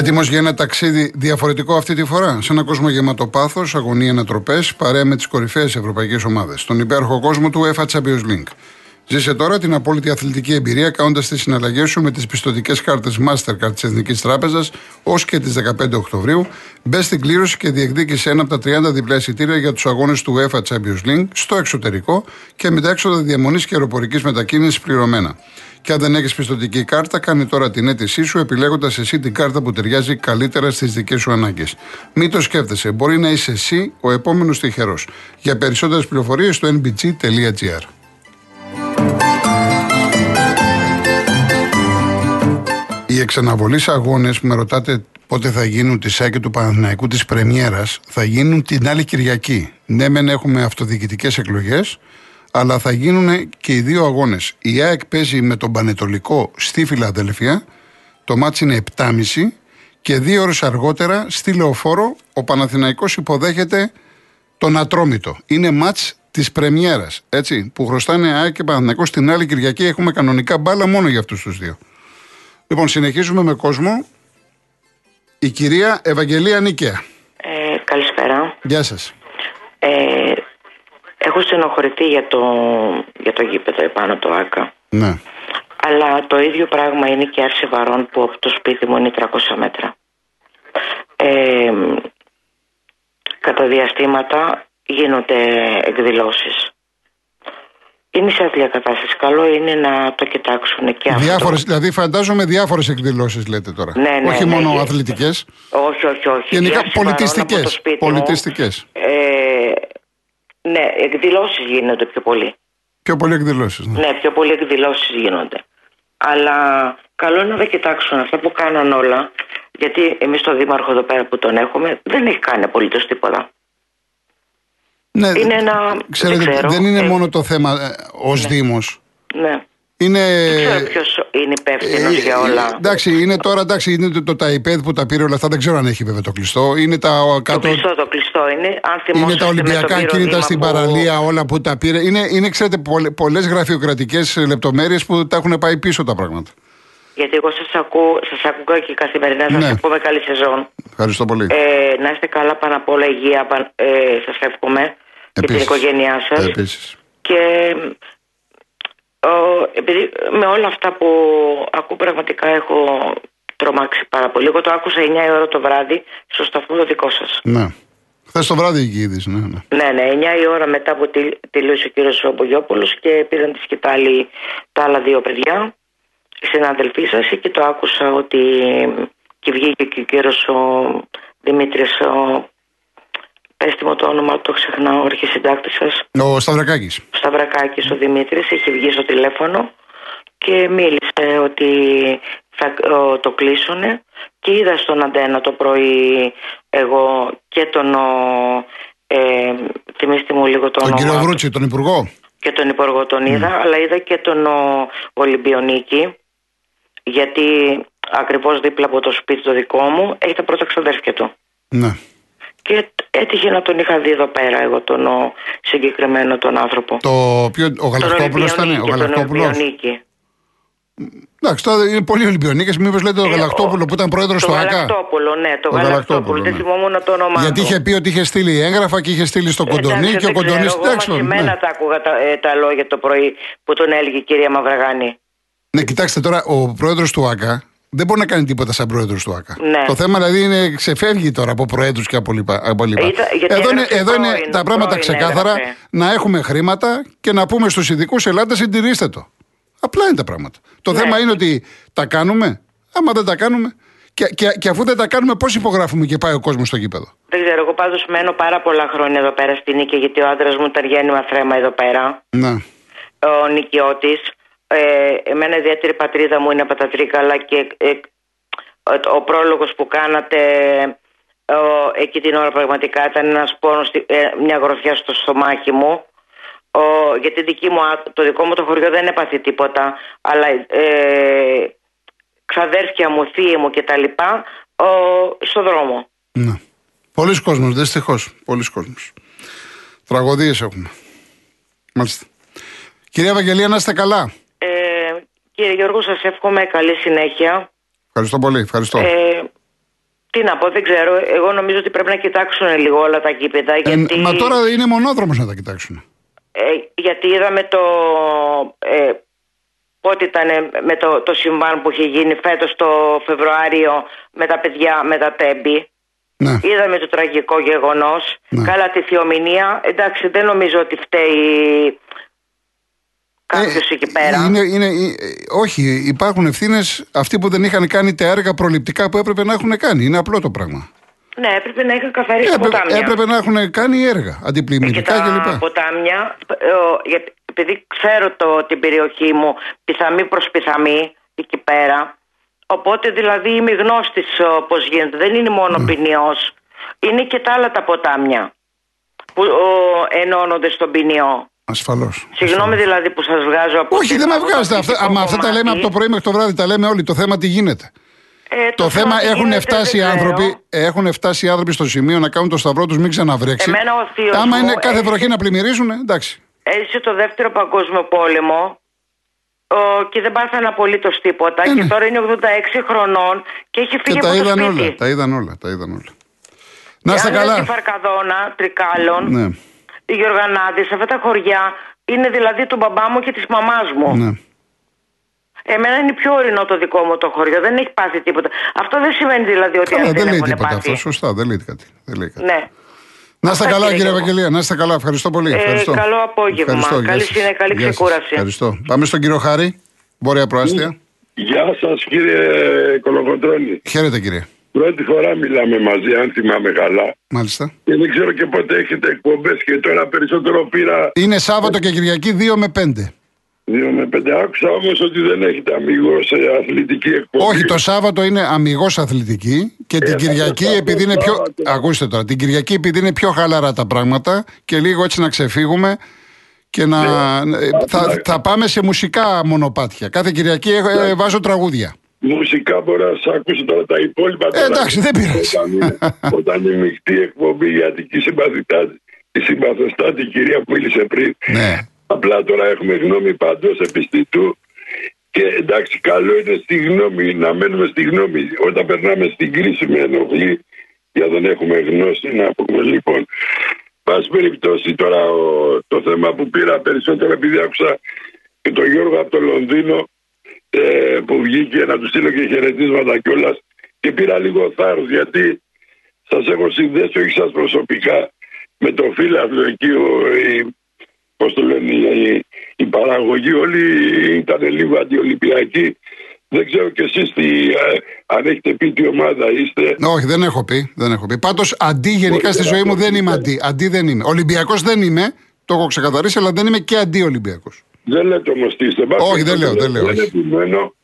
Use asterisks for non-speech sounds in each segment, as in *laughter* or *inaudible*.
Έτοιμος για ένα ταξίδι διαφορετικό αυτή τη φορά. Σε ένα κόσμο γεμάτο πάθος, αγωνία ανατροπές, παρέα με τις κορυφαίες ευρωπαϊκές ομάδες. Στον υπέροχο κόσμο του UEFA Champions League. Ζήσε τώρα την απόλυτη αθλητική εμπειρία κάνοντας τις συναλλαγές σου με τις πιστοτικές κάρτες Mastercard της Εθνικής Τράπεζας ως και τις 15 Οκτωβρίου. Μπες στην κλήρωση και διεκδίκησε ένα από τα 30 διπλά εισιτήρια για τους αγώνες του UEFA Champions League στο εξωτερικό και με τα έξοδα διαμονής και αεροπορικής μετακίνησης πληρωμένα. Και αν δεν έχεις πιστοτική κάρτα, κάνει τώρα την αίτησή σου επιλέγοντας εσύ την κάρτα που ταιριάζει καλύτερα στις δικές σου ανάγκες. Μην το σκέφτεσαι, μπορεί να είσαι εσύ ο επόμενος τυχερός. Για περισσότερες πληροφορίες στο nbg.gr. Οι εξαναβολείς αγώνες που με ρωτάτε πότε θα γίνουν τη ΣΑΚ του Παναθηναϊκού της Πρεμιέρας θα γίνουν την άλλη Κυριακή. Ναι, μεν έχουμε αυτοδιοικητικές εκλογές, αλλά θα γίνουν και οι δύο αγώνες. Η ΑΕΚ παίζει με τον Πανετολικό στη Φιλαδέλφια. Το μάτι είναι 7.30 και δύο ώρες αργότερα στη Λεωφόρο ο Παναθηναϊκός υποδέχεται τον Ατρόμητο. Είναι μάτς της Πρεμιέρας, έτσι, που χρωστάνε ΑΕΚ και Παναθηναϊκός στην άλλη Κυριακή. Έχουμε κανονικά μπάλα μόνο για αυτούς τους δύο. Λοιπόν, συνεχίζουμε με κόσμο. Η κυρία Ευαγγελία Νίκαια. Ε, καλησπέρα. Γεια σας. Ε, έχω στενοχωρηθεί για το, για το γήπεδο επάνω το ΆΚΑ. Ναι. Αλλά το ίδιο πράγμα είναι και άρση βαρών που από το σπίτι μου είναι 300 μέτρα. Ε, κατά διαστήματα γίνονται εκδηλώσεις. Είναι σε άθλια κατάσταση. Καλό είναι να το κοιτάξουν και αυτό. Διάφορες, δηλαδή φαντάζομαι διάφορες εκδηλώσεις λέτε τώρα. Ναι, ναι, όχι ναι, μόνο ναι. αθλητικές. Όχι, όχι, όχι. Γενικά Η άρση βαρών πολιτιστικέ. από το σπίτι μου, Πολιτιστικές. Ε, ναι, εκδηλώσεις γίνονται πιο πολύ. Πιο πολλοί εκδηλώσεις. Ναι. Ναι, πιο πολλοί εκδηλώσεις γίνονται. Αλλά καλό είναι να τα κοιτάξουν αυτά που κάναν όλα. Γιατί εμείς το Δήμαρχο εδώ πέρα που τον έχουμε δεν έχει κάνει απολύτως τίποτα. Ναι, Είναι ένα- Ξέρετε, δεν ξέρω. δεν είναι Ε, μόνο το θέμα ε, ως Δήμος. Ναι. Είναι. Δεν ξέρω ποιος είναι υπεύθυνος ε, για όλα. Εντάξει, είναι τώρα εντάξει, είναι το, το ΤΑΙΠΕΔ που τα πήρε όλα αυτά. Δεν ξέρω αν έχει βέβαια το κλειστό. Είναι τα Το κάτω. κλειστό, το κλειστό είναι. Αν Είναι θυμόσαστε τα με Ολυμπιακά τον κίνητα πυροδήμα στην που- παραλία, όλα που τα πήρε. Είναι, είναι ξέρετε, πολλές γραφειοκρατικές λεπτομέρειες που τα έχουν πάει πίσω τα πράγματα. Γιατί εγώ σας ακούω, σας ακούω και καθημερινά, σας Ναι. εύχομαι καλή σεζόν. Ευχαριστώ πολύ. Ε, να είστε καλά πάνω απ' όλα υγεία, παν- ε, σας εύχομαι. Και την Επίσης. οικογένειά σας. Επίσης. Και ο, επειδή με όλα αυτά που ακούω πραγματικά έχω τρομάξει πάρα πολύ. Εγώ το άκουσα 9 η ώρα το βράδυ στο σταθμό το δικό σας. Ναι. Χθες το βράδυ η είδηση, ναι, ναι. Ναι, ναι, 9 η ώρα μετά που τελ- τελείωσε ο κύριος Μπογιόπουλος και πήραν τη σκητάλη τα άλλα δύο παιδιά, οι συνάδελφοί σας και το άκουσα ότι και βγήκε και ο κύριος ο Δημήτρης ο πέστε μου το όνομα, το ξεχνάω, ο αρχισυντάκτης σας. Ο Σταυρακάκης. Σταυρακάκης ο Δημήτρης είχε βγεις στο τηλέφωνο και μίλησε ότι θα ο, το κλείσουνε και είδα στον Αντένα το πρωί εγώ και τον ο, ε, θυμίστε μου λίγο το Τον όνομα κύριο του. Βρούτσι, τον Υπουργό. και τον Υπουργό τον είδα αλλά είδα και τον ο, Ολυμπιονίκη γιατί ακριβώς δίπλα από το σπίτι το δικό μου έχει τα πρώτα ξαδέρφια του Ναι. Και έτυχε να τον είχα δει εδώ πέρα εγώ τον ο, συγκεκριμένο τον άνθρωπο Το ποιο, ο τον Γαλακτόπουλος ήταν. Ο Ολυμπιονίκη, τον Γαλακτόπουλος; Ολυμπιονίκη. Εντάξει, τώρα είναι πολλοί Ολυμπιονίκες. Μήπως λέτε ο Ε, Γαλακτόπουλο που ήταν πρόεδρος Το του ΑΚΑ. Γαλακτόπουλο, ναι, το Ο Γαλακτόπουλο, Γαλακτόπουλο. Δεν ναι. θυμόμουν το όνομά Γιατί του. είχε πει ότι είχε στείλει έγγραφα και είχε στείλει στο κοντονί Εντάξει, και ο δεν κοντονί. ξέρω, Εγώ μαθημένα τα άκουγα τα, ε, τα λόγια το πρωί που τον έλεγε η κυρία Μαυραγάνη. Ναι, κοιτάξτε τώρα, ο πρόεδρος του ΑΚΑ δεν μπορεί να κάνει τίποτα σαν πρόεδρος του ΑΚΑ. Ναι. Το θέμα δηλαδή είναι ξεφεύγει τώρα από προέδρους και από λοιπά. Από λοιπά. Ήταν- γιατί εδώ είναι, έγραψε εδώ είναι πρώην, τα πράγματα πρώην ξεκάθαρα έγραφε. να έχουμε χρήματα και να πούμε στους ειδικούς ελάτε συντηρήστε το. Απλά είναι τα πράγματα. Το Ναι. θέμα είναι ότι τα κάνουμε. Άμα δεν τα κάνουμε. Και, και, και αφού δεν τα κάνουμε, πώς υπογράφουμε και πάει ο κόσμος στο γήπεδο; Δεν ξέρω, εγώ πάντως μένω πάρα πολλά χρόνια εδώ πέρα στην Νίκη, γιατί ο άντρας μου ήταν γέννημα θρέμα εδώ πέρα. Ναι. Ο Νικιώτης. Ε, εμένα η ιδιαίτερη πατρίδα μου είναι από τα Τρίκαλα και ε, ο, ο πρόλογος που κάνατε ε, ο, εκεί την ώρα πραγματικά ήταν ένας πόνος, ε, μια γροθιά στο στομάχι μου. Ο, γιατί δική μου, α- το δικό μου το χωριό δεν έπαθε τίποτα, αλλά ε, ξαδέρφια μου, θεία μου και τα λοιπά, ο, στο δρόμο. Ναι. Πολλοί κόσμος, δυστυχώς. Πολλοί κόσμος. Τραγωδίες έχουμε. Μάλιστα. Κυρία Βαγγελία, να είστε καλά. Ε, κύριε Γιώργο, σας εύχομαι καλή συνέχεια. Ευχαριστώ πολύ. Ευχαριστώ. Ε, Τι να πω, δεν ξέρω. Εγώ νομίζω ότι πρέπει να κοιτάξουν λίγο όλα τα γήπεδα. Ε, γιατί... μα τώρα είναι μονόδρομος να τα κοιτάξουν. Ε, γιατί είδαμε το. Ε, πότε ήταν με το, το συμβάν που είχε γίνει φέτος το Φεβρουάριο με τα παιδιά με τα τέμπη. Ναι. Είδαμε το τραγικό γεγονός. Ναι. Καλά τη θεομηνία. Εντάξει, δεν νομίζω ότι φταίει κάποιος Ε, εκεί πέρα. Είναι, είναι, ε, όχι, υπάρχουν ευθύνες αυτοί που δεν είχαν κάνει τα έργα προληπτικά που έπρεπε να έχουν κάνει. Είναι απλό το πράγμα. Ναι, έπρεπε να είχαν καθαρίσει τα Έπρεπε, ποτάμια. έπρεπε να έχουν κάνει έργα και αντιπλημμυρικά τα κλπ. ποτάμια, ε, ο- γιατί- επειδή ξέρω το, την περιοχή μου πιθαμή προς πιθαμή εκεί πέρα, οπότε δηλαδή είμαι γνώστης ο, πώς γίνεται. Δεν είναι μόνο Ναι. ποινιός, είναι και τα άλλα τα ποτάμια που ο, ενώνονται στον ποινιό. Ασφαλώς. Συγγνώμη δηλαδή που σας βγάζω από Όχι, την- δεν με από το βγάζετε. Αυτά, φυσικό αμα αυτά τα κομμάτι. λέμε από το πρωί μέχρι το βράδυ. Τα λέμε όλοι. Το θέμα τι γίνεται. Ε, Το θέμα τι έχουν γίνεται, φτάσει οι δεν ξέρω. άνθρωποι, έχουν φτάσει οι άνθρωποι στο σημείο να κάνουν το σταυρό τους, μην ξαναβρέξει. Εμένα ο θείος Άμα μου είναι κάθε έχει- βροχή να πλημμυρίζουν, εντάξει. Έζησε το δεύτερο παγκόσμιο πόλεμο ο, και δεν πάθανε απολύτως τίποτα. Ε, και ναι. τώρα είναι 86 χρονών και έχει Και φύγει τα από το είδαν σπίτι. όλα. Τα είδαν όλα. Τα είδαν όλα. Να είστε Αν δεις καλά. Τη Φαρκαδόνα, Τρικάλων, Ναι, η Γιοργανάδη, αυτά τα χωριά είναι δηλαδή του μπαμπά μου και της μαμάς μου. ναι. Εμένα είναι πιο ορεινό το δικό μου το χωριό, δεν έχει πάθει τίποτα. Αυτό δεν σημαίνει δηλαδή ότι Καλά, άλλοι δεν δεν λέει έχουν τίποτα πάθει. αυτό. Σωστά, δεν λέει κάτι. Δεν λέει κάτι. Ναι. Να είστε Αυτά, καλά, κύριε κύριε Γιώργο. Ευαγγελία. Να είστε καλά. Ευχαριστώ πολύ. Ε, Ευχαριστώ. καλό απόγευμα. Ευχαριστώ. Καλή Γεια σας. συνέχεια, καλή Γεια σας. ξεκούραση. Ευχαριστώ. Πάμε στον κύριο Χάρη. Βόρεια Προάστια. Γεια σας κύριε Κολοκοντρώνη. Χαίρετε, κύριε. Πρώτη φορά μιλάμε μαζί, αν θυμάμαι καλά. Μάλιστα. Και δεν ξέρω και πότε έχετε εκπομπές και τώρα περισσότερο πήρα Είναι Σάββατο και Κυριακή 2 με 5. 2 με 5. Άκουσα όμως ότι δεν έχετε αμυγός σε αθλητική εκπομπή. Όχι, το Σάββατο είναι αμυγός αθλητική και την Ε, Κυριακή, αυτό το επειδή είναι πιο. Σάββατο. Ακούστε τώρα, την Κυριακή, επειδή είναι πιο χαλαρά τα πράγματα και λίγο έτσι να ξεφύγουμε και να. ε, θα, θα πάμε σε μουσικά μονοπάτια. Κάθε Κυριακή έχω- ε, βάζω τραγούδια. Μουσικά μπορώ να σας ακούσω τώρα τα υπόλοιπα. Ε, τώρα. εντάξει, δεν πειράζει. Όταν είναι, όταν είναι μειχτή εκπομπή η Αττική συμπαθητά, η συμπαθοστάτη κυρία που μίλησε πριν. Ναι. Απλά τώρα έχουμε γνώμη παντός επιστητού και εντάξει καλό είναι στη γνώμη, να μένουμε στη γνώμη. Όταν περνάμε στην κρίση με ενοχλεί για δεν έχουμε γνώση να πούμε λοιπόν. Πάση περιπτώσει τώρα ο- το θέμα που πήρα περισσότερο επειδή άκουσα και τον Γιώργο από το Λονδίνο ε, που βγήκε να του στείλω και χαιρετίσματα κιόλας και πήρα λίγο θάρρος γιατί σας έχω συνδέσει όχι σας προσωπικά με το φίλαθλο εκεί ο, η, πώς το λένε, η, η παραγωγή όλοι ήταν λίγο αντιολυμπιακοί. Δεν ξέρω κι εσείς τι, ε, αν έχετε πει τι ομάδα είστε. Όχι, δεν έχω πει. Δεν έχω πει. Πάντως, αντί γενικά Όχι, στη δεν ζωή μου έχω δεν πει. είμαι αντί. Αντί δεν είμαι. Ολυμπιακός δεν είμαι. Το έχω ξεκαθαρίσει, αλλά δεν είμαι και αντί-Ολυμπιακό. Δεν λέτε όμως τι είστε. Μπας Όχι, και δεν λέω, δεν λέω, Δεν όχι. επιμένω.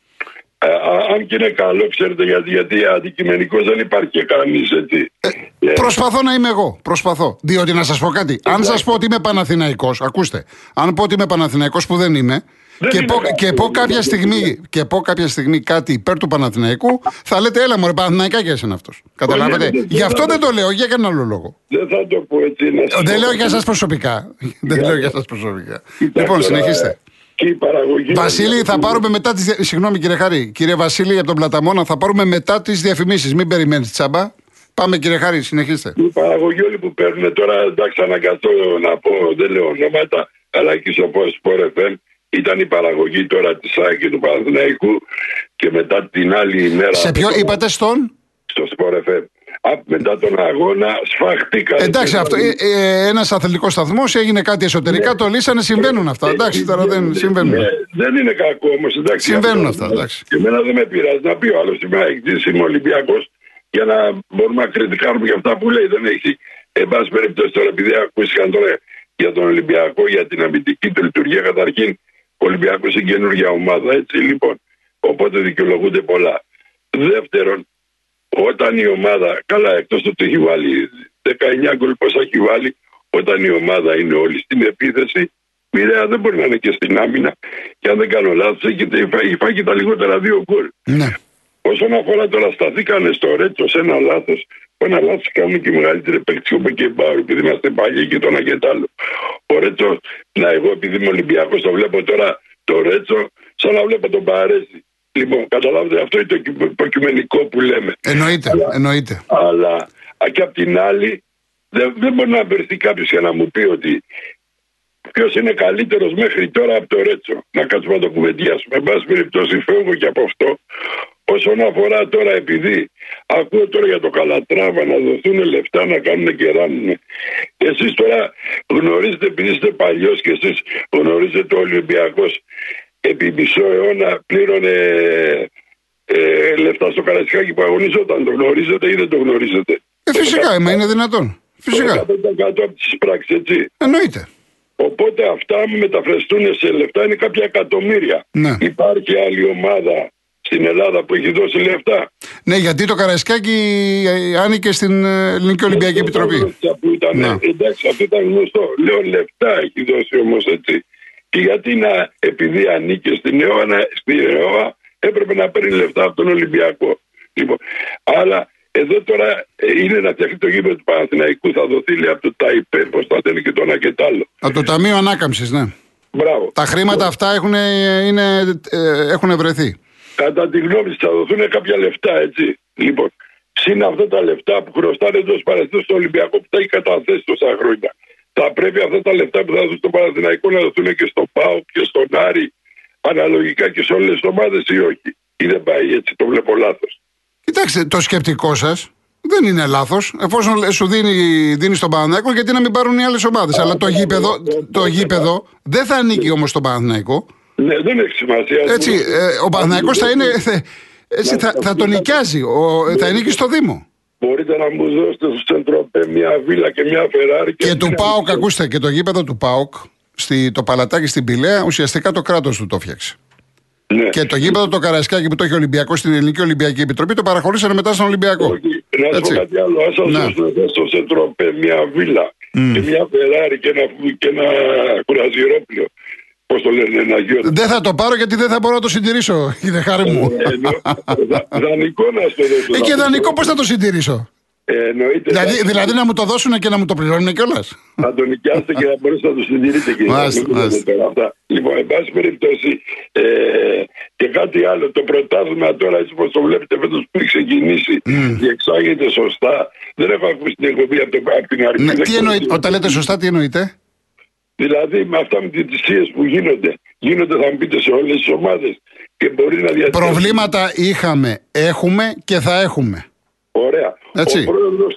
Ε, α- αν και είναι καλό, ξέρετε γιατί, γιατί αντικειμενικός δεν υπάρχει και κανείς έτσι. Ε, Προσπαθώ να είμαι εγώ. Προσπαθώ. Διότι να σας πω κάτι. Αν σας πω ότι είμαι Παναθηναϊκός, ακούστε. Αν πω ότι είμαι Παναθηναϊκός που δεν είμαι. Δεν και, είναι πω, κακό, και, πω δεν κάποια είναι στιγμή, και πω κάποια στιγμή κάτι υπέρ του Παναθηναϊκού, θα λέτε έλα μωρέ Παναθηναϊκά και εσένα αυτός. Καταλάβατε; δεν- δεν- Γι' αυτό δεν- δεν το λέω, για κανένα άλλο λόγο. δεν θα το πω έτσι. να σας Δεν πω. λέω για σας προσωπικά. *laughs* Δεν λέω για σας προσωπικά. Κοιτάξτε, Λοιπόν, τώρα, συνεχίστε. ε, Και η παραγωγή. Βασίλη, θα πάρουμε μετά τις. Συγγνώμη, κύριε Χάρη. Κύριε Βασίλη, από τον Πλαταμόνα, θα πάρουμε μετά τις διαφημίσεις. Μην περιμένεις τσάμπα. Πάμε, κύριε Χάρη, συνεχίστε. Η παραγωγή όλοι που παίρνουν τώρα, εντάξει, αναγκαστώ να πω, δεν λέω ονόματα, αλλά και στο Sport FM ήταν η παραγωγή τώρα της ΣΑΚ και του Παναθηναϊκού και μετά την άλλη ημέρα. Σε ποιο είπατε στον; Στο Sport FM. Α, μετά τον αγώνα σφαχτήκαν. Εντάξει, αυτό, ε, ε, ένας αθλητικός σταθμός έγινε κάτι εσωτερικά, το λύσανε, συμβαίνουν αυτά. Εντάξει, τώρα δεν συμβαίνουν. Ναι, δεν είναι κακό όμως. Συμβαίνουν αυτά, εντάξει. Και εμένα δεν με πειράζει να πει ο άλλος είμαι αεκτή, είμαι Ολυμπιακός για να μπορούμε να κριτικάρουμε για αυτά που λέει. Δεν έχει. Εν πάση περιπτώσει τώρα, επειδή ακούστηκαν τώρα για τον Ολυμπιακό, για την αμυντική του λειτουργία, καταρχήν ο Ολυμπιακός είναι καινούργια ομάδα, έτσι λοιπόν. Οπότε δικαιολογούνται πολλά. Δεύτερον, όταν η ομάδα, καλά εκτός του ότι έχει βάλει 19 γκολ πόσα έχει βάλει, όταν η ομάδα είναι όλη στην επίθεση, μοιραία δεν μπορεί να είναι και στην άμυνα. Και αν δεν κάνω λάθος, έχει φάει, φάει και τα λιγότερα δύο γκολ. Ναι. Όσον αφορά τώρα, σταθήκανε στο Ρέτσο σε ένα λάθος. Που ένα λάθος κάνουν και οι μεγαλύτεροι παίκτες όπως και Μπάουρ, επειδή είμαστε παλιοί και το ένα και το άλλο. Ο Ρέτσο, να εγώ επειδή είμαι Ολυμπιακός, το βλέπω τώρα το Ρέτσο, σαν να βλέπω τον Παρέζη. Λοιπόν, καταλάβετε, αυτό είναι το υποκειμενικό που λέμε. Εννοείται, αλλά, εννοείται. Αλλά και απ' την άλλη, δεν, δεν μπορεί να βρεθεί κάποιος για να μου πει ότι ποιος είναι καλύτερος μέχρι τώρα από το Ρέτσο. Να κάτσουμε να το κουβεντιάσουμε. Εν πάση περιπτώσει, φεύγω και από αυτό. Όσον αφορά τώρα, επειδή ακούω τώρα για το Καλατράβα να δοθούν λεφτά να κάνουν και ράνουν. Εσείς τώρα γνωρίζετε, επειδή είστε παλιός και εσείς γνωρίζετε ο Ολυμπιακός επί μισό αιώνα πλήρωνε ε, λεφτά στο Καρασιάκι που αγωνιζόταν. Το γνωρίζετε ή δεν το γνωρίζετε; Ε, φυσικά, μα είναι δυνατόν. Φυσικά. 100% από τις πράξεις, έτσι. Εννοείται. Οπότε αυτά μεταφραστούν σε λεφτά είναι κάποια εκατομμύρια. Ναι. Υπάρχει άλλη ομάδα στην Ελλάδα που έχει δώσει λεφτά. Ναι, γιατί το Καραϊσκάκι ε, άνοιγε στην ε, Ελληνική Ολυμπιακή Επιτροπή. Που ήταν, ναι. Εντάξει, αυτό ήταν γνωστό. Λέω λεφτά έχει δώσει όμως έτσι. Και γιατί να, επειδή ανήκε στην ΕΟΑ, στην ΕΟΑ έπρεπε να παίρνει λεφτά από τον Ολυμπιακό. Λοιπόν, αλλά εδώ τώρα ε, είναι να φτιαχτεί το γήπεδο του Παναθηναϊκού. Θα δοθεί λέει από το ΤΑΙΠΕ, πώς θα θέλει και το ένα και το άλλο. Από το Ταμείο Ανάκαμψης, ναι. Μπράβο. Τα χρήματα αυτά έχουν, είναι, ε, έχουν βρεθεί. Κατά τη γνώμη θα δοθούν κάποια λεφτά, έτσι. Λοιπόν, συν αυτά τα λεφτά που χρωστάνε εντό παραστήριο στο Ολυμπιακό που τα έχει καταθέσει τόσα χρόνια. Θα πρέπει αυτά τα λεφτά που θα δώσουν στο Παναθηναϊκό να δοθούν και στο ΠΑΟ και στον Άρη αναλογικά και σε όλες τις ομάδες ή όχι. Ή δεν πάει έτσι, το βλέπω λάθος. Κοιτάξτε, το σκεπτικό σας δεν είναι λάθος. Εφόσον σου δίνει, δίνει στον Παναθηναϊκό, γιατί να μην πάρουν οι άλλες ομάδες. Αλλά το γήπεδο, το γήπεδο δεν θα ανήκει όμως στον Παναθηναϊκό. Ναι, δεν έχει σημασία. Έτσι, ε, ο Παναθηναϊκό θα είναι. Έτσι, θα, θα τον νοικιάζει. Ο, θα ανήκει στο Δήμο. Μπορείτε να μου δώσετε στο Σεντροπέ μια βίλα και μια Φεράρι. Και, και του Πάοκ, ακούστε, και το γήπεδο του Πάοκ, στη, το παλατάκι στην Πηλαία, ουσιαστικά το κράτος του το φτιάξε. Ναι. Και το γήπεδο το Καραϊσκάκι που το έχει ο Ολυμπιακός στην Ελληνική Ολυμπιακή Επιτροπή το παραχωρήσανε μετά στον Ολυμπιακό. Όχι. Να σου πω κάτι άλλο. Α σας δώσω στο Σεντροπέ μια βίλα mm. και μια Φεράρι και ένα, και ένα κουραζιερόπλαιο. Πώς το λένε, ένα γιο. Δεν θα το πάρω γιατί δεν θα μπορώ να το συντηρήσω, είναι χάρη μου. Ε, *laughs* δανεικό να στο δώσω. Ε, και δανεικό πώς θα το συντηρήσω; Ε, εννοείται. Δηλαδή, δηλαδή να μου το δώσουν και να μου το πληρώνουν κιόλας. Να το νοικιάσετε και να μπορέσετε να το συντηρείτε και να Λοιπόν, εν πάση περιπτώσει, ε, και κάτι άλλο. Το πρωτάθλημα τώρα, έτσι όπως το βλέπετε, φέτος που έχει ξεκινήσει, mm. διεξάγεται σωστά. Δεν έχω ακούσει την εκπομπή από, από την αρχή. Ναι, τι εννοεί, όταν λέτε σωστά, τι εννοείτε; Δηλαδή με αυτά με τις θυσίες που γίνονται, γίνονται θα μου πείτε σε όλες τις ομάδες και μπορεί να διατηρήσει. Προβλήματα είχαμε, έχουμε και θα έχουμε. Ωραία. Έτσι.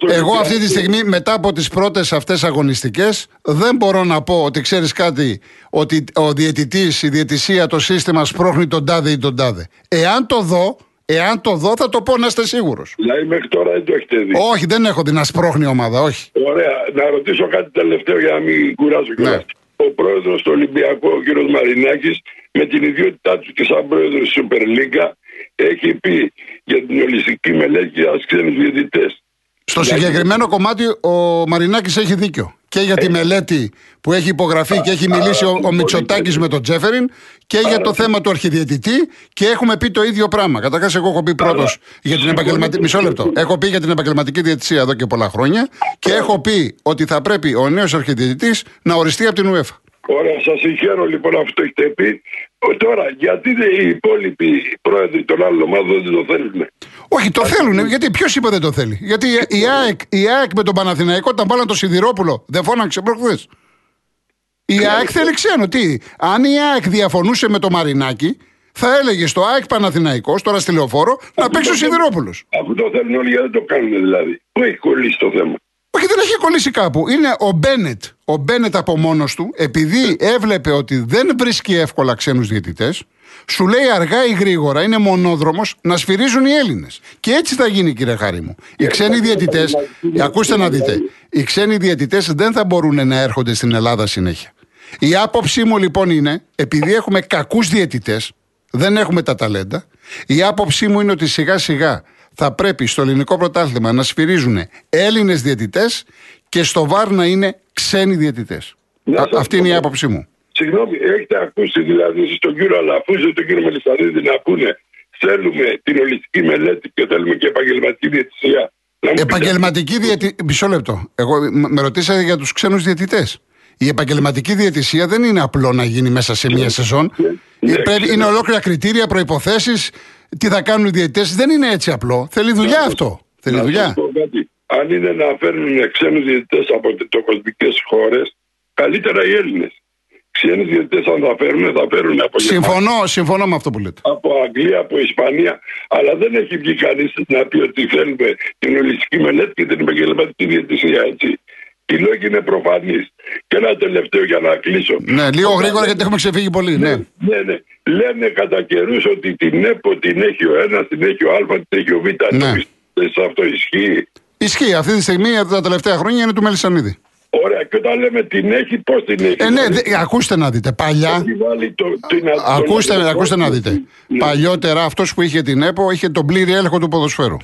Εγώ αυτή τη στιγμή μετά από τις πρώτες αυτές αγωνιστικές δεν μπορώ να πω ότι ξέρεις κάτι ότι ο διαιτητής, η διαιτησία, το σύστημα σπρώχνει τον τάδε ή τον τάδε. Εάν το δω, εάν το δω θα το πω να είστε σίγουρος. Δηλαδή μέχρι τώρα δεν το έχετε δει. Όχι δεν έχω δει να σπρώχνει ομάδα, όχι. Ωραία. Να ρωτήσω κάτι τελευταίο για να μην κουράσω κιόλας. Ναι. Ο πρόεδρος του Ολυμπιακού, ο κ. Μαρινάκης, με την ιδιότητά του και σαν πρόεδρος της Super League, έχει πει για την ολιστική μελέτη για ξένους διαιτητές. Στο συγκεκριμένο κομμάτι ο Μαρινάκης έχει δίκιο. Και για τη ε. μελέτη που έχει υπογραφεί και έχει μιλήσει ο, ο Μητσοτάκης με τον Τζέφεριν και για το θέμα του αρχιδιαιτητή και έχουμε πει το ίδιο πράγμα. Καταρχάς, εγώ έχω πει πρώτος για την επαγγελματική. Μισό λεπτό. Έχω πει για την επαγγελματική διαιτησία εδώ και πολλά χρόνια και έχω πει ότι θα πρέπει ο νέος αρχιδιαιτητής να οριστεί από την UEFA. Ωραία, σας συγχαίρω λοιπόν αυτό έχετε πει. Τώρα, γιατί οι υπόλοιποι πρόεδροι των άλλων ομάδων δεν το θέλουν. Όχι, το θέλουν. Γιατί ποιος είπε δεν το θέλει; Γιατί η ΑΕΚ, η ΑΕΚ με τον Παναθηναϊκό όταν βάλαν το Σιδηρόπουλο δεν φώναξε προχθές. Η ΑΕΚ θέλει ξένο. Τι, αν η ΑΕΚ διαφωνούσε με το Μαρινάκι, θα έλεγε στο ΑΕΚ Παναθηναϊκός, τώρα στη λεωφόρο, να παίξει ο Σιδηρόπουλος. Αφού το θέλουν όλοι, γιατί δεν το κάνουν δηλαδή. Πού έχει κολλήσει το θέμα. Όχι, δεν έχει κολλήσει κάπου. Είναι ο Μπένετ. Ο Μπένετ από μόνος του, επειδή έβλεπε ότι δεν βρίσκει εύκολα ξένους διαιτητές, σου λέει αργά ή γρήγορα, είναι μονόδρομος να σφυρίζουν οι Έλληνες. Και έτσι θα γίνει, κύριε Χάρη μου. Οι ξένοι διαιτητές, ακούστε να δείτε, οι ξένοι διαιτητές δεν θα μπορούν να έρχονται στην Ελλάδα συνέχεια. Η άποψή μου λοιπόν είναι, επειδή έχουμε κακούς διαιτητές, δεν έχουμε τα ταλέντα, η άποψή μου είναι ότι σιγά σιγά θα πρέπει στο ελληνικό πρωτάθλημα να σφυρίζουν Έλληνες διαιτητές και στο βάρ να είναι ξένοι διαιτητές. Αυτή είναι η άποψή μου. Συγγνώμη, έχετε ακούσει δηλαδή στον κύριο Αλαφούζο, τον κύριο Μελισσαρίδη να πούνε θέλουμε την ολιστική μελέτη και θέλουμε και επαγγελματική διαιτησία. Επαγγελματική διαιτησία. Μισό λεπτό. Εγώ με ρωτήσατε για τους ξένους διαιτητές. Η επαγγελματική διαιτησία δεν είναι απλό να γίνει μέσα σε μία σεζόν. Ναι, Πρέπει, ξέρω. είναι ολόκληρα κριτήρια, προπόθέσει. Τι θα κάνουν οι διαιτητές. Δεν είναι έτσι απλό. Θέλει δουλειά αυτό. Θέλει Να δουλειά. σας πω κάτι. Αν είναι να φέρνουν ξένους διαιτητές από τετοκοσμικέ χώρες, καλύτερα οι Έλληνες. Ξένους διαιτητές, αν θα φέρουν, θα φέρουν από Γερμανία, Συμφωνώ, συμφωνώ με αυτό που λέτε. από Αγγλία, από Ισπανία. Αλλά δεν έχει βγει κανείς να πει ότι θέλουμε την ολιστική μελέτη και την επαγγελματική διαιτησία. Έτσι. Οι λόγοι είναι προφανεί. Και ένα τελευταίο για να κλείσω. Ναι, λίγο γρήγορα γιατί έχουμε ξεφύγει πολύ. Ναι. Ναι, ναι. Λένε κατά καιρούς ότι την ΕΠΟ την έχει ο ένας, την έχει ο Α, την έχει ο Β. Ναι. Σε αυτό ισχύει; Ισχύει αυτή τη στιγμή τα τελευταία χρόνια είναι του Μελισανίδη. Ωραία, και όταν λέμε την έχει, πώς την έχει; Ε, ναι, Δηλαδή, δε- ακούστε να δείτε. Παλιά. έχει βάλει το, την, Ακούστε, τον- ακούστε να δείτε. Ναι. Παλιότερα αυτός που είχε την ΕΠΟ είχε τον πλήρη έλεγχο του ποδοσφαίρου.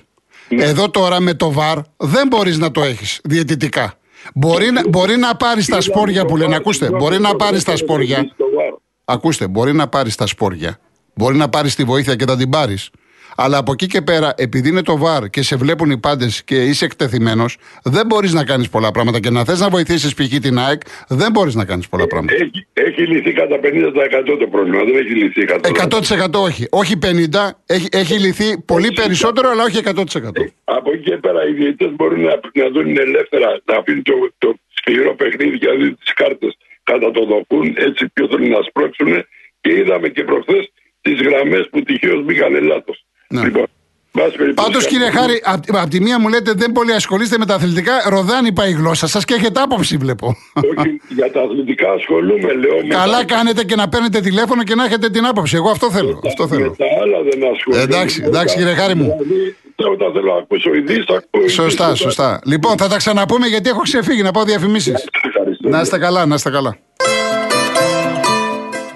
Ναι. Εδώ τώρα με το ΒΑΡ δεν μπορείς να το έχεις διαιτητικά. Μπορεί να, μπορεί να πάρεις τα σπόρια που λένε. Ακούστε, μπορεί να πάρεις τα σπόρια. Ακούστε, μπορεί να πάρεις τα σπόρια. Μπορεί να πάρεις τη βοήθεια και θα την πάρεις. Αλλά από εκεί και πέρα, επειδή είναι το βαρ και σε βλέπουν οι πάντες και είσαι εκτεθειμένος, δεν μπορείς να κάνεις πολλά πράγματα. Και να θες να βοηθήσεις π.χ. την ΑΕΚ, δεν μπορείς να κάνεις πολλά πράγματα. Έχει, έχει λυθεί κατά 50% το πρόβλημα, δεν έχει λυθεί κατά 100% όχι. Όχι 50%, έχει, έχει λυθεί πολύ περισσότερο, αλλά όχι 100%. Από εκεί και πέρα οι διαιτητές μπορούν να, να δουν ελεύθερα, να αφήνουν το, το σκληρό παιχνίδι και να δουν τις κάρτες κατά το δοκούν, έτσι ποιο θέλουν να σπρώξουν και είδαμε και προχθές τις γραμμές που τυχαίως μπήκαν λάθος. Ναι. Λοιπόν, πάση περιπτώσει, Πάντως, κύριε Χάρη, απ' απ' τη μία μου λέτε δεν πολύ ασχολείστε με τα αθλητικά. Ροδάνει πάει η γλώσσα σας και έχετε άποψη, βλέπω. Όχι, για τα αθλητικά ασχολούμαι, λέω. με Καλά τα- κάνετε και να παίρνετε τηλέφωνο και να έχετε την άποψη. Εγώ αυτό θέλω. Αυτό Με θέλω. τα άλλα δεν ασχολούμαι. Εντάξει, εντάξει, κύριε Χάρη μου. Δηλαδή, όταν θέλω να ακούσω ειδήσεις, ακούω ειδήσεις. Σωστά, Όταν- σωστά. Λοιπόν, θα τα ξαναπούμε γιατί έχω ξεφύγει να πάω διαφημίσεις. Ευχαριστώ. Να είστε καλά, να είστε καλά.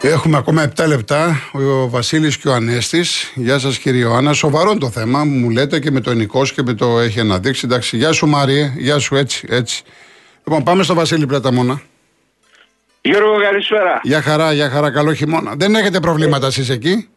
Έχουμε ακόμα 7 λεπτά. Ο Βασίλης και ο Ανέστης. Γεια σας, κύριε Ιωάννα. Σοβαρό είναι το θέμα. Μου λέτε και με το Ενικό και με το έχει αναδείξει. Εντάξει, γεια σου, Μάριε. Γεια σου, έτσι, έτσι. Λοιπόν, πάμε στο Βασίλη Πλαταμόνα. Γιώργο, καλησπέρα. Γεια χαρά, γεια χαρά, καλό χειμώνα. Δεν έχετε προβλήματα εσείς εκεί;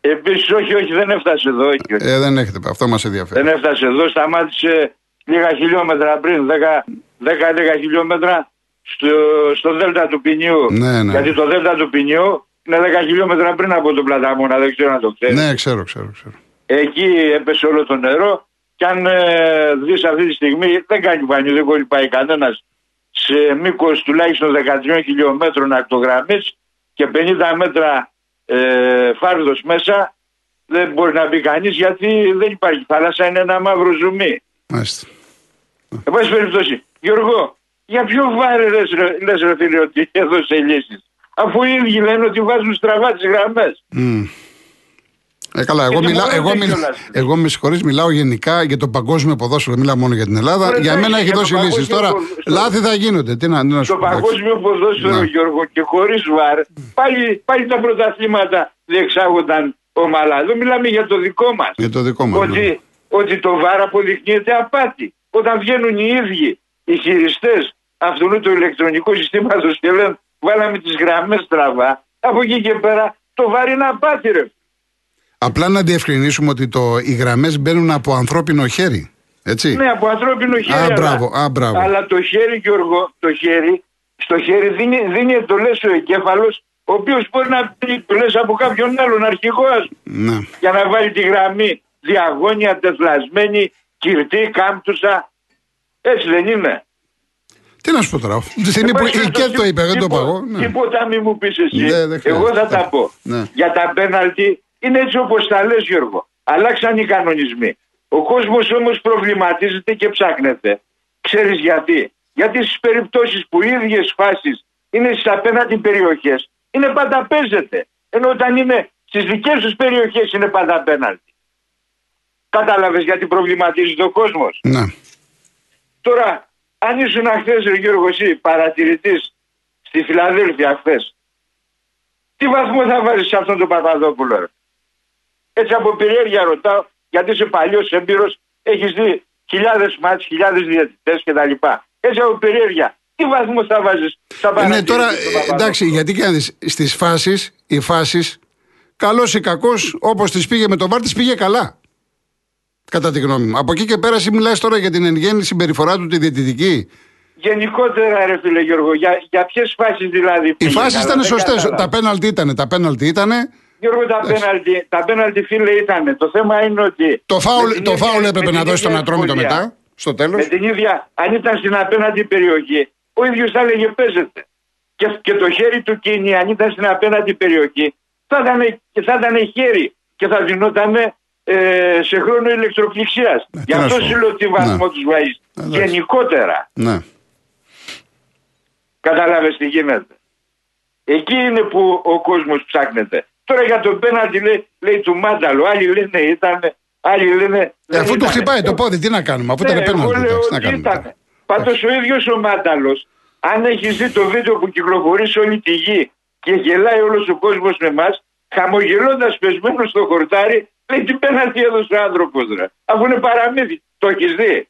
Επίσης, όχι, όχι, δεν έφτασε εδώ. Όχι, όχι. Ε, δεν έχετε, αυτό μας ενδιαφέρει. Δεν έφτασε εδώ, σταμάτησε λίγα χιλιόμετρα πριν, 10-11 χιλιόμετρα στο, στο Δέλτα του Ποινιού. Ναι, ναι. Γιατί το Δέλτα του Ποινιού είναι 10 χιλιόμετρα πριν από τον Πλαταμόνα, δεν ξέρω να το ξέρεις. Ναι, ξέρω, ξέρω, ξέρω. Εκεί έπεσε όλο το νερό και αν ε, δεις αυτή τη στιγμή δεν κάνει πανί, δεν κολυμπάει κανένας σε μήκος τουλάχιστον 13 χιλιόμετρων ακτογραμμής και 50 μέτρα ε, φάρδος μέσα δεν μπορεί να μπει κανείς γιατί δεν υπάρχει θάλασσα, είναι ένα μαύρο ζουμί. Μάλιστα. Εν πάση περιπτώσει, Γιώργο, για ποιο βάρε λες, ρε- λες ρε φίλε ότι έδωσε λύσεις; Αφού οι ίδιοι λένε ότι βάζουν στραβά τις γραμμές. Μμ. Ε, καλά, εγώ, Και μιλάω, τιμωρούνται εγώ, μιλά, κιόλας. εγώ με συγχωρείς, μιλάω γενικά για το παγκόσμιο ποδόσφαιρο, μιλάω μόνο για την Ελλάδα. Ωραία, για μένα εντάξει, έχει για δώσει το λύσεις. παγκόσμιο Τώρα, ποδόσφαιρο. λάθη θα γίνονται. Τι να, τι να σου Στο πω. εντάξει. παγκόσμιο ποδόσφαιρο, Ναι. Γιώργο, και χωρίς βαρ, πάλι, πάλι τα πρωταθλήματα διεξάγονταν ομαλά. Εδώ μιλάμε για το δικό μας. Για το δικό μας. ναι. Ότι, ότι το βαρ αποδεικνύεται απάτη. Όταν βγαίνουν οι ίδιοι οι χειριστές αυτού του ηλεκτρονικού συστήματος και λένε βάλαμε τις γραμμές στραβά, από εκεί και πέρα το βαρ είναι απάτη, ρε. Απλά να διευκρινίσουμε ότι το, οι γραμμές μπαίνουν από ανθρώπινο χέρι. Έτσι; Ναι, από ανθρώπινο χέρι. Α, αλλά- μπράβο, α, μπράβο. Αλλά το χέρι, Γιώργο, το χέρι, στο χέρι δίνει, δίνει εντολέ ο εγκέφαλος, ο οποίος μπορεί να πει εντολέ από κάποιον άλλον αρχηγός, ας πούμε, Ναι. για να βάλει τη γραμμή διαγώνια, τεθλασμένη, κυρτή, κάμπτουσα. Έτσι δεν είναι. Τι να σου πω τώρα. Τη στιγμή που η ΚΕΤ το είπε, δεν το είπα εγώ. Ναι. Τίποτα μη μου πεις εσύ. Ναι, δεν χρειάζεται. εγώ θα τα πω. Ναι. Για τα πέναλτι είναι έτσι όπως τα λες, Γιώργο. Αλλάξαν οι κανονισμοί. Ο κόσμος όμως προβληματίζεται και ψάχνεται. Ξέρεις γιατί; Γιατί στις περιπτώσεις που οι ίδιες φάσεις είναι στις απέναντι περιοχές, είναι πάντα παίζεται. Ενώ όταν είναι στις δικές τους περιοχές είναι πάντα πέναλτι. Κατάλαβες γιατί προβληματίζεται ο κόσμος; ναι. Τώρα, αν ήσουν χθες, ρε Γιώργο, εσύ παρατηρητής στη Φιλαδέλφια χθες, τι βαθμό θα βάλει σε αυτόν τον Παπαδόπουλο, ρε; Έτσι από περιέργεια ρωτάω, γιατί είσαι παλιός έμπειρος, έχεις δει χιλιάδες μάτς, χιλιάδες διαιτητές κτλ. Έτσι από περιέργεια, τι βαθμό θα βάζεις στα Ε, παρατηρητή. ναι, τώρα, στον ε, Παπαδόπουλο; εντάξει, γιατί και να δεις, στις φάσεις, οι φάσεις, καλός ή κακός, όπως τις πήγε με τον Βάρ, τις πήγε καλά. Κατά τη γνώμη μου. Από εκεί και πέρα, εσύ μιλάς τώρα για την εν γέννη συμπεριφορά του τη διαιτητική. γενικότερα ρε φίλε Γιώργο, για, για ποιες φάσεις δηλαδή Οι πήγε, φάσεις καλά, ήταν δεν σωστές. κατάλαβα. Τα πέναλτι ήταν. Τα πέναλτι ήταν. Γιώργο τα πέναλτι, τα πέναλτι φίλε ήταν. Το θέμα είναι ότι... Το με φάουλ, την το ίδια- φάουλ με έπρεπε την να δώσει τον ίδια Ατρόμητο ευκολία, μετά. Στο τέλος. Με την ίδια, αν ήταν στην απέναντι περιοχή, ο ίδιος θα έλεγε παίζεται. Και, και το χέρι του κίνη, αν ήταν στην απέναντι περιοχή, θα ήταν, και θα ήταν χέρι και θα δινόταν ε, σε χρόνο ηλεκτροπληξίας. Ναι, Γι' τι να αυτό σου πω. σου λέω τι βαθμό Ναι. τους βάζεις. Εντάξει. Γενικότερα. Ναι. Κατάλαβες τι γίνεται. Εκεί είναι που ο κόσμος ψάχνεται. Τώρα για τον πέναντι λέει, λέει του Μάνταλο. Άλλοι λένε ήταν, άλλοι λένε. Ε, δεν αφού του ήτανε. χτυπάει το πόδι, τι να κάνουμε, αφού ήταν Ναι, εγώ πέναλτι. λέω εντάξει, Τι να ότι κάνουμε. ήταν. τώρα. Πάντως ο ίδιος ο Μάνταλος, αν έχεις δει το βίντεο που κυκλοφορεί σε όλη τη γη και γελάει όλος ο κόσμος με εμάς, χαμογελώντας πεσμένος στο χορτάρι, λέει τι πέναντι έδωσε ο άνθρωπος ρε. Αφού είναι παραμύθι. Το έχεις δει;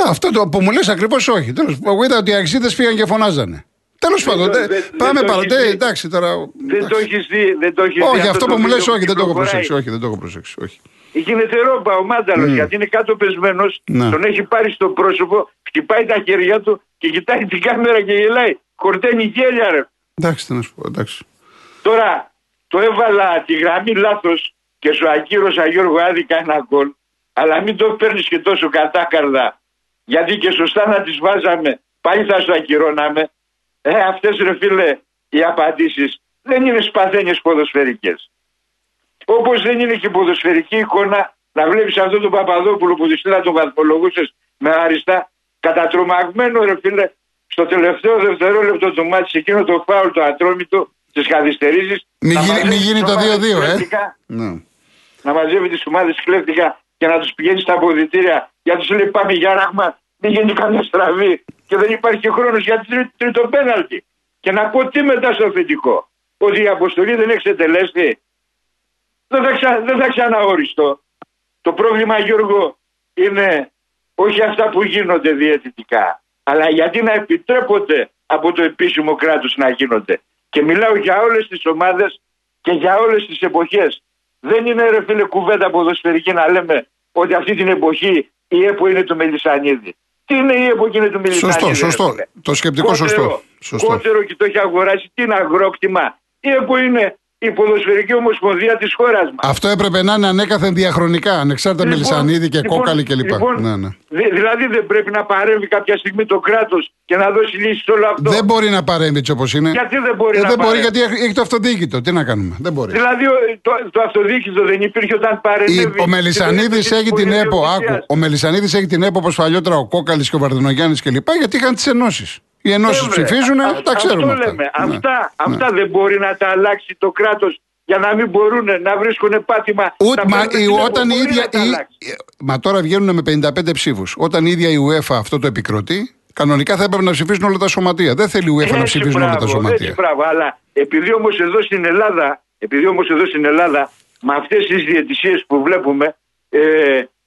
Α, Αυτό το που μου λες ακριβώς όχι. Τέλος, εγώ είδα ότι οι αξίδε πήγαν και φωνάζανε. Τέλος πάντων, το- τε- δεν- δεν πάμε το παραδέ. έχεις δει. Εντάξει τώρα. Δεν το εντάξει. έχεις δει. Δεν το έχεις δει Όχι, αυτό το που μου λες, βίντεο όχι, δεν το έχω κυκλοφοράει. προσέξει. Όχι, δεν το έχω προσέξει. Όχι. Γίνεται ρόμπα ο Μάνταλος γιατί είναι κάτω πεσμένος. Ναι. Τον έχει πάρει στο πρόσωπο, χτυπάει τα χέρια του και κοιτάει την κάμερα και γελάει. Χορταίνει γέλια, ρε. Εντάξει, τι να σου πω, εντάξει. Τώρα το έβαλα τη γραμμή λάθος και σου ακύρωσα Γιώργο άδικα ένα γκολ. Αλλά μην το παίρνεις και τόσο κατάκαρδα. Γιατί και σωστά να τις βάζαμε, πάλι θα σου ακυρώναμε. Ε, αυτές ρε φίλε, οι απαντήσεις δεν είναι σπαθένιες ποδοσφαιρικές. Όπως δεν είναι και ποδοσφαιρική εικόνα να βλέπεις αυτόν τον Παπαδόπουλο που τη τον βαθμολογούσες με αριστά, κατατρομαγμένο ρε φίλε, στο τελευταίο δευτερόλεπτο του μάτι, εκείνο το φάουλ το ατρόμητο της καθυστερήσει. Μην γίνει- μην γίνει το 2-2, ε. Ναι. Να μαζεύει τις ομάδες κλέφτηκα και να τους πηγαίνει στα αποδητήρια. Γιατί σου λέει πάμε για ράγμα, μην γίνει καμιά στραβή. Και δεν υπάρχει και χρόνος για τρί, τρίτο πέναλτι. Και να πω τι μετά στο θετικό. Ότι η αποστολή δεν έχει εκτελέσει. Δεν θα, ξα, δεν θα ξαναοριστώ. Το πρόβλημα Γιώργο είναι όχι αυτά που γίνονται διαιτητικά. Αλλά γιατί να επιτρέπονται από το επίσημο κράτος να γίνονται. Και μιλάω για όλες τις ομάδες και για όλες τις εποχές. Δεν είναι ρε φίλε κουβέντα ποδοσφαιρική να λέμε ότι αυτή την εποχή η ΕΠΟ είναι του Μελισανίδη. Τι είναι η ΕΠΟ και είναι του Μελισανίδη. Σωστό, ρε σωστό. φίλε. Το σκεπτικό Κότερο, σωστό. Σωστό. Κότερο και το έχει αγοράσει. Τι είναι αγρόκτημα. Η ΕΠΟ είναι η ποδοσφαιρική ομοσπονδία της χώρας μας. Αυτό έπρεπε να είναι ανέκαθεν διαχρονικά, ανεξάρτητα με Λισανίδη και λοιπόν, κόκαλη κλπ. λοιπόν, ναι, ναι. δη- δηλαδή δεν πρέπει να παρέμβει κάποια στιγμή το κράτος και να δώσει λύση σε όλο αυτό; Δεν μπορεί να παρέμβει έτσι όπως είναι. Γιατί δεν μπορεί Ε, να δεν μπορεί παρέμβει; γιατί έχει έχει το αυτοδιοίκητο. Τι να κάνουμε. Δεν μπορεί. Δηλαδή ο- το, το αυτοδιοίκητο δεν υπήρχε όταν παρέμβει. Η- ο Μελισανίδης έχει την ΕΠΟ. Άκου. Ο Μελισανίδης έχει την ΕΠΟ όπως παλιότερα ο Κόκαλης και ο Βαρδινογιάννης κλπ. Γιατί είχαν τις ενώσεις. Οι ενώσεις ψηφίζουν, τα ξέρουμε. Αυτό αυτά. λέμε. Ναι. Αυτά, Ναι. αυτά δεν μπορεί να τα αλλάξει το κράτος για να μην μπορούν να βρίσκουν πάτημα. Ούτε, να μα, παίρνουν η- την ΕΠΟ. όταν η Μπορεί ίδια. να τα η- αλλάξει. μα τώρα βγαίνουν με 55 ψήφους. Όταν η ίδια η UEFA αυτό το επικροτεί, κανονικά θα έπρεπε να ψηφίσουν όλα τα σωματεία. Δεν θέλει η UEFA να Έτσι, ψηφίσουν όλα τα μπράβο, σωματεία. έτσι, μπράβο, αλλά επειδή όμως εδώ στην Ελλάδα, επειδή όμως εδώ στην Ελλάδα, με αυτές τις διαιτησίες που βλέπουμε, ε,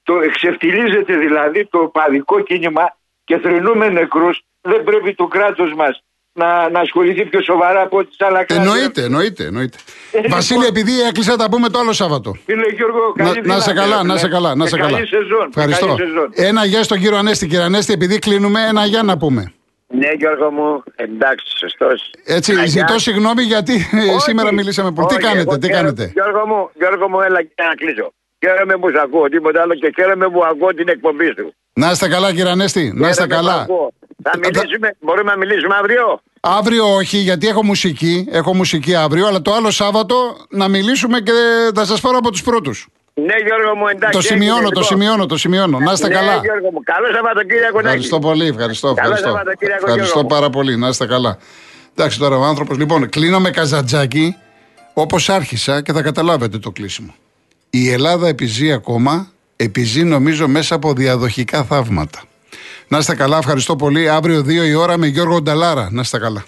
το εξευτιλίζεται δηλαδή το παδικό κίνημα και θρυνούμε νεκρούς. Δεν πρέπει το κράτος μας να, να ασχοληθεί πιο σοβαρά από ό,τι σε άλλα κράτη. Εννοείται, εννοείται. εννοείται. Ε, λοιπόν- Βασίλη, επειδή έκλεισα, τα πούμε το άλλο Σάββατο. Φίλε Γιώργο, Να, καλή να σε δύναμη, καλά, ρε, να σε φίλε. καλά, να Και σε καλά. Καλή σεζόν. και Ευχαριστώ. Καλή σεζόν. Ένα γεια στον κύριο Ανέστη. Κύριε Ανέστη, επειδή κλείνουμε, ένα γεια να πούμε. Ναι, Γιώργο μου, εντάξει, σωστός. Έτσι, ζητώ συγγνώμη γιατί ε, *laughs* σήμερα μιλήσαμε πολύ. Τι κάνετε, τι κάνετε; Γιώργο μου, Γιώργο μου, έλα και να κλείσω. Χαίρομαι που σε ακούω, τίποτα άλλο και χαίρομαι που ακούω την εκπομπή σου. Να είστε καλά, κύριε Ανέστη. Να είστε Χαίρομαι που καλά. ακούω. Θα Τα- μιλήσουμε, μπορούμε να μιλήσουμε αύριο; Αύριο όχι, γιατί έχω μουσική. Έχω μουσική αύριο, αλλά το άλλο Σάββατο να μιλήσουμε και θα σας πάρω από τους πρώτους. Ναι, Γιώργο μου, εντάξει. Το σημειώνω, έγινε, το λοιπόν. σημειώνω, το σημειώνω. Να είστε Ναι, καλά. Γιώργο μου, καλό Σαββατοκύριακο να Ευχαριστώ έχεις. πολύ, ευχαριστώ. Καλό Ευχαριστώ, Σαββατοκύριακο, ευχαριστώ Γιώργο μου. πάρα πολύ. Να είστε καλά. Εντάξει τώρα ο άνθρωπος. Λοιπόν, κλείνω με καζατζάκι όπως άρχισα και θα καταλάβετε το κλείσιμο. Η Ελλάδα επιζεί ακόμα, επιζεί νομίζω μέσα από διαδοχικά θαύματα. Να είστε καλά, ευχαριστώ πολύ. Αύριο 2 η ώρα με Γιώργο Νταλάρα. Να είστε καλά.